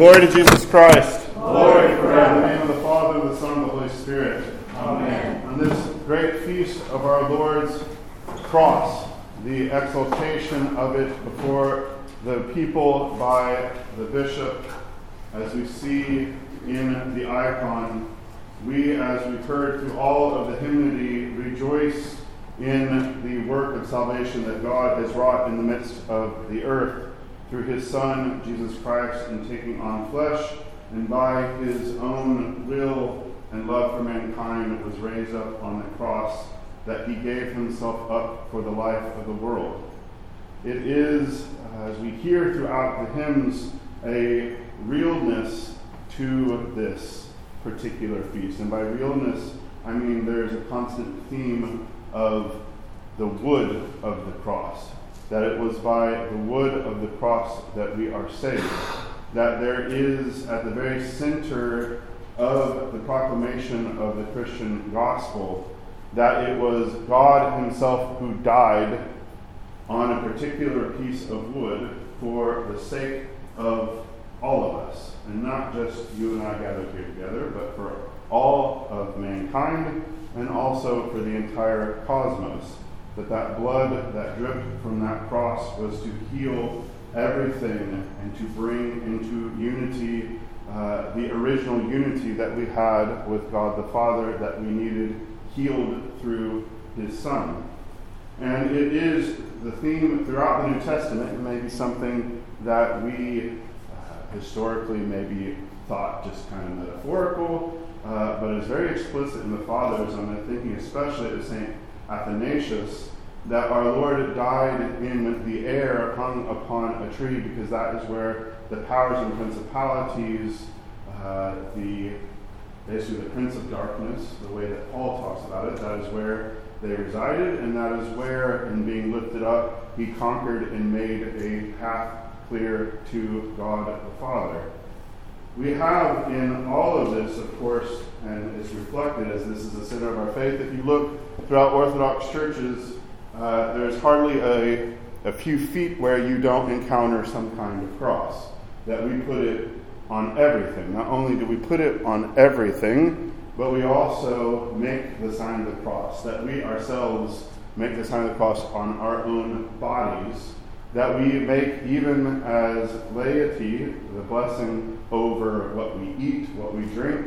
Glory to Jesus Christ. Glory forever. In the name of the Father, the Son, and the Holy Spirit. Amen. On this great feast of our Lord's cross, the exaltation of it before the people by the bishop, as we see in the icon, we, as we've heard through all of the hymnody, rejoice in the work of salvation that God has wrought in the midst of the earth through his Son, Jesus Christ, in taking on flesh, and by his own will and love for mankind was raised up on the cross, that he gave himself up for the life of the world. It is, as we hear throughout the hymns, a realness to this particular feast. And by realness, I mean there's a constant theme of the wood of the cross that it was by the wood of the cross that we are saved. That there is at the very center of the proclamation of the Christian gospel that it was God Himself who died on a particular piece of wood for the sake of all of us. And not just you and I gathered here together, but for all of mankind and also for the entire cosmos that that blood that dripped from that cross was to heal everything and to bring into unity uh, the original unity that we had with God the Father that we needed healed through His Son. And it is the theme throughout the New Testament. It may be something that we uh, historically maybe thought just kind of metaphorical, uh, but it's very explicit in the Fathers. I'm thinking especially of St. Athanasius, that our Lord died in the air, hung upon a tree, because that is where the powers and principalities, uh, the basically the prince of darkness, the way that Paul talks about it, that is where they resided, and that is where, in being lifted up, he conquered and made a path clear to God the Father. We have in all of this, of course, and it's reflected as this is the center of our faith. If you look throughout Orthodox churches, uh, there's hardly a, a few feet where you don't encounter some kind of cross. That we put it on everything. Not only do we put it on everything, but we also make the sign of the cross. That we ourselves make the sign of the cross on our own bodies. That we make, even as laity, the blessing over what we eat, what we drink,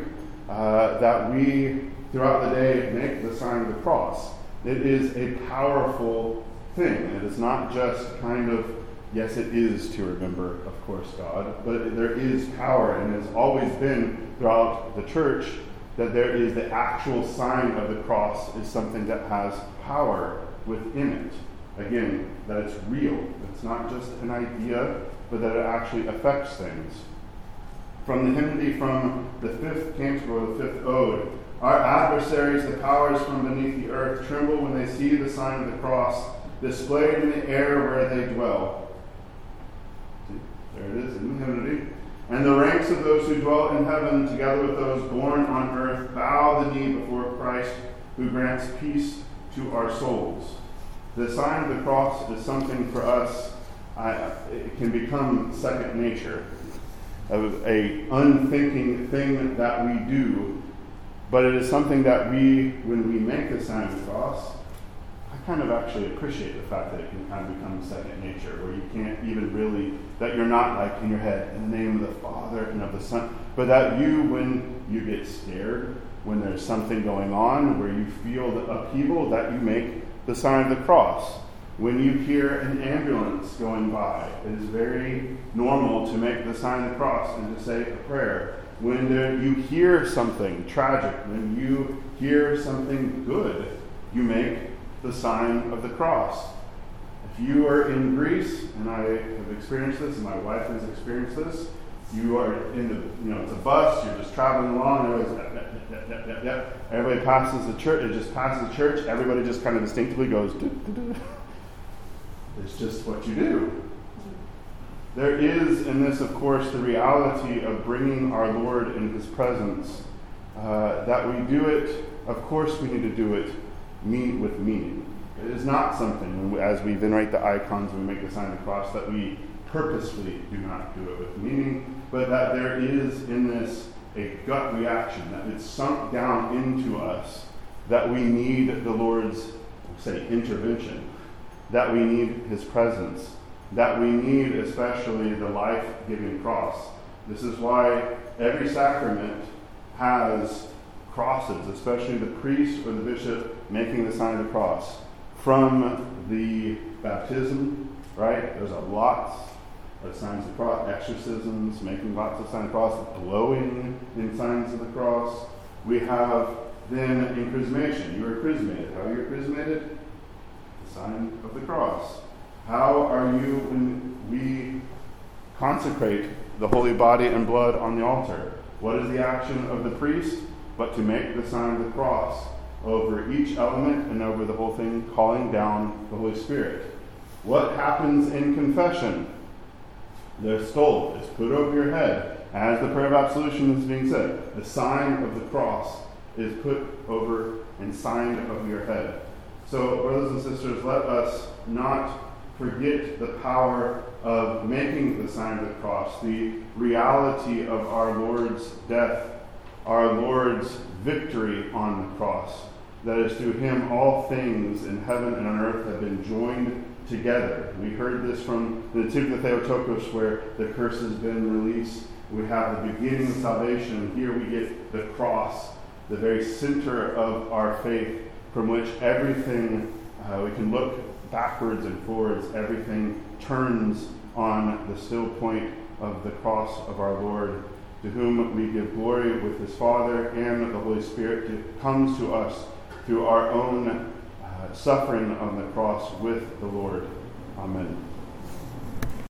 uh, that we, throughout the day, make the sign of the cross. It is a powerful thing. It is not just kind of, yes, it is to remember, of course, God, but there is power, and has always been throughout the church that there is the actual sign of the cross is something that has power within it. Again, that it's real. It's not just an idea, but that it actually affects things. From the hymnody from the fifth canticle the fifth ode, our adversaries, the powers from beneath the earth, tremble when they see the sign of the cross displayed in the air where they dwell. There it is in the hymnody. And the ranks of those who dwell in heaven, together with those born on earth, bow the knee before Christ, who grants peace to our souls. The sign of the cross is something for us, I, it can become second nature, of a unthinking thing that we do but it is something that we, when we make the sign of the cross, I kind of actually appreciate the fact that it can kind of become second nature, where you can't even really, that you're not like in your head, in the name of the Father and of the Son, but that you, when you get scared, when there's something going on, where you feel the upheaval, that you make the sign of the cross. When you hear an ambulance going by, it is very normal to make the sign of the cross and to say a prayer when you hear something tragic, when you hear something good, you make the sign of the cross. If you are in Greece, and I have experienced this, and my wife has experienced this, you are in the, you know, it's a bus, you're just traveling along, everybody's, yep, yep, yep, yep, everybody passes the church, it just passes the church, everybody just kind of instinctively goes, it's just what you do. There is in this, of course, the reality of bringing our Lord in His presence. Uh, that we do it, of course, we need to do it mean, with meaning. It is not something, as we venerate the icons and we make the sign of the cross, that we purposefully do not do it with meaning. But that there is in this a gut reaction, that it's sunk down into us, that we need the Lord's, say, intervention, that we need His presence, that we need especially the life giving cross. This is why every sacrament has crosses, especially the priest or the bishop making the sign of the cross. From the baptism, right? There's a lots of signs of the cross, exorcisms, making lots of signs of the cross, blowing in signs of the cross. We have then in chrismation. You are chrismated. How are you chrismated? The sign of the cross. How are you when we consecrate the holy body and blood on the altar? What is the action of the priest? But to make the sign of the cross over each element and over the whole thing, calling down the Holy Spirit. What happens in confession? The stole is put over your head as the prayer of absolution is being said. The sign of the cross is put over and signed over your head. So, brothers and sisters, let us not forget the power of making the sign of the cross, the reality of our Lord's death, our Lord's victory on the cross. That is, through him all things in heaven and on earth have been joined together. We heard this from the Nativity Theotokos, where the curse has been released. We have the beginning of salvation. Here we get the cross, the very center of our faith, from which everything, uh, we can look backwards and forwards, everything turns on the still point of the cross of our Lord, to whom we give glory with his Father and the Holy Spirit, to, comes to us through our own suffering on the cross with the Lord. Amen.